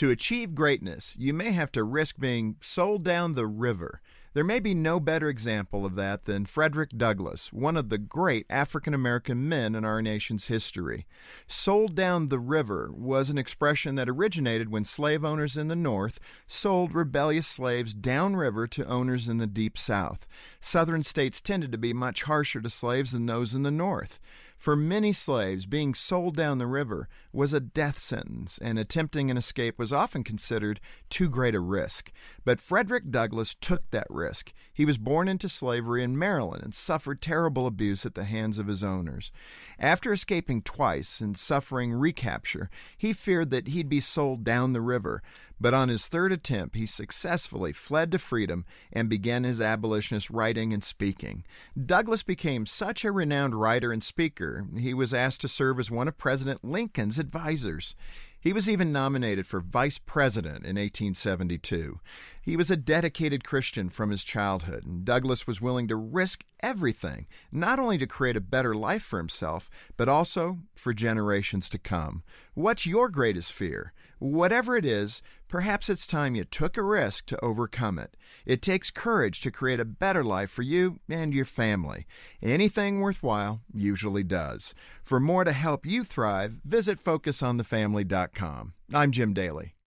To achieve greatness, you may have to risk being sold down the river. There may be no better example of that than Frederick Douglass, one of the great African American men in our nation's history. Sold down the river was an expression that originated when slave owners in the North sold rebellious slaves downriver to owners in the Deep South. Southern states tended to be much harsher to slaves than those in the North. For many slaves, being sold down the river was a death sentence, and attempting an escape was often considered too great a risk. But Frederick Douglass took that risk. He was born into slavery in Maryland and suffered terrible abuse at the hands of his owners. After escaping twice and suffering recapture, he feared that he'd be sold down the river. But on his third attempt, he successfully fled to freedom and began his abolitionist writing and speaking. Douglass became such a renowned writer and speaker, he was asked to serve as one of President Lincoln's advisors. He was even nominated for vice president in 1872. He was a dedicated Christian from his childhood, and Douglass was willing to risk everything, not only to create a better life for himself, but also for generations to come. What's your greatest fear? Whatever it is, perhaps it's time you took a risk to overcome it. It takes courage to create a better life for you and your family. Anything worthwhile usually does. For more to help you thrive, visit FocusOnTheFamily.com. I'm Jim Daly.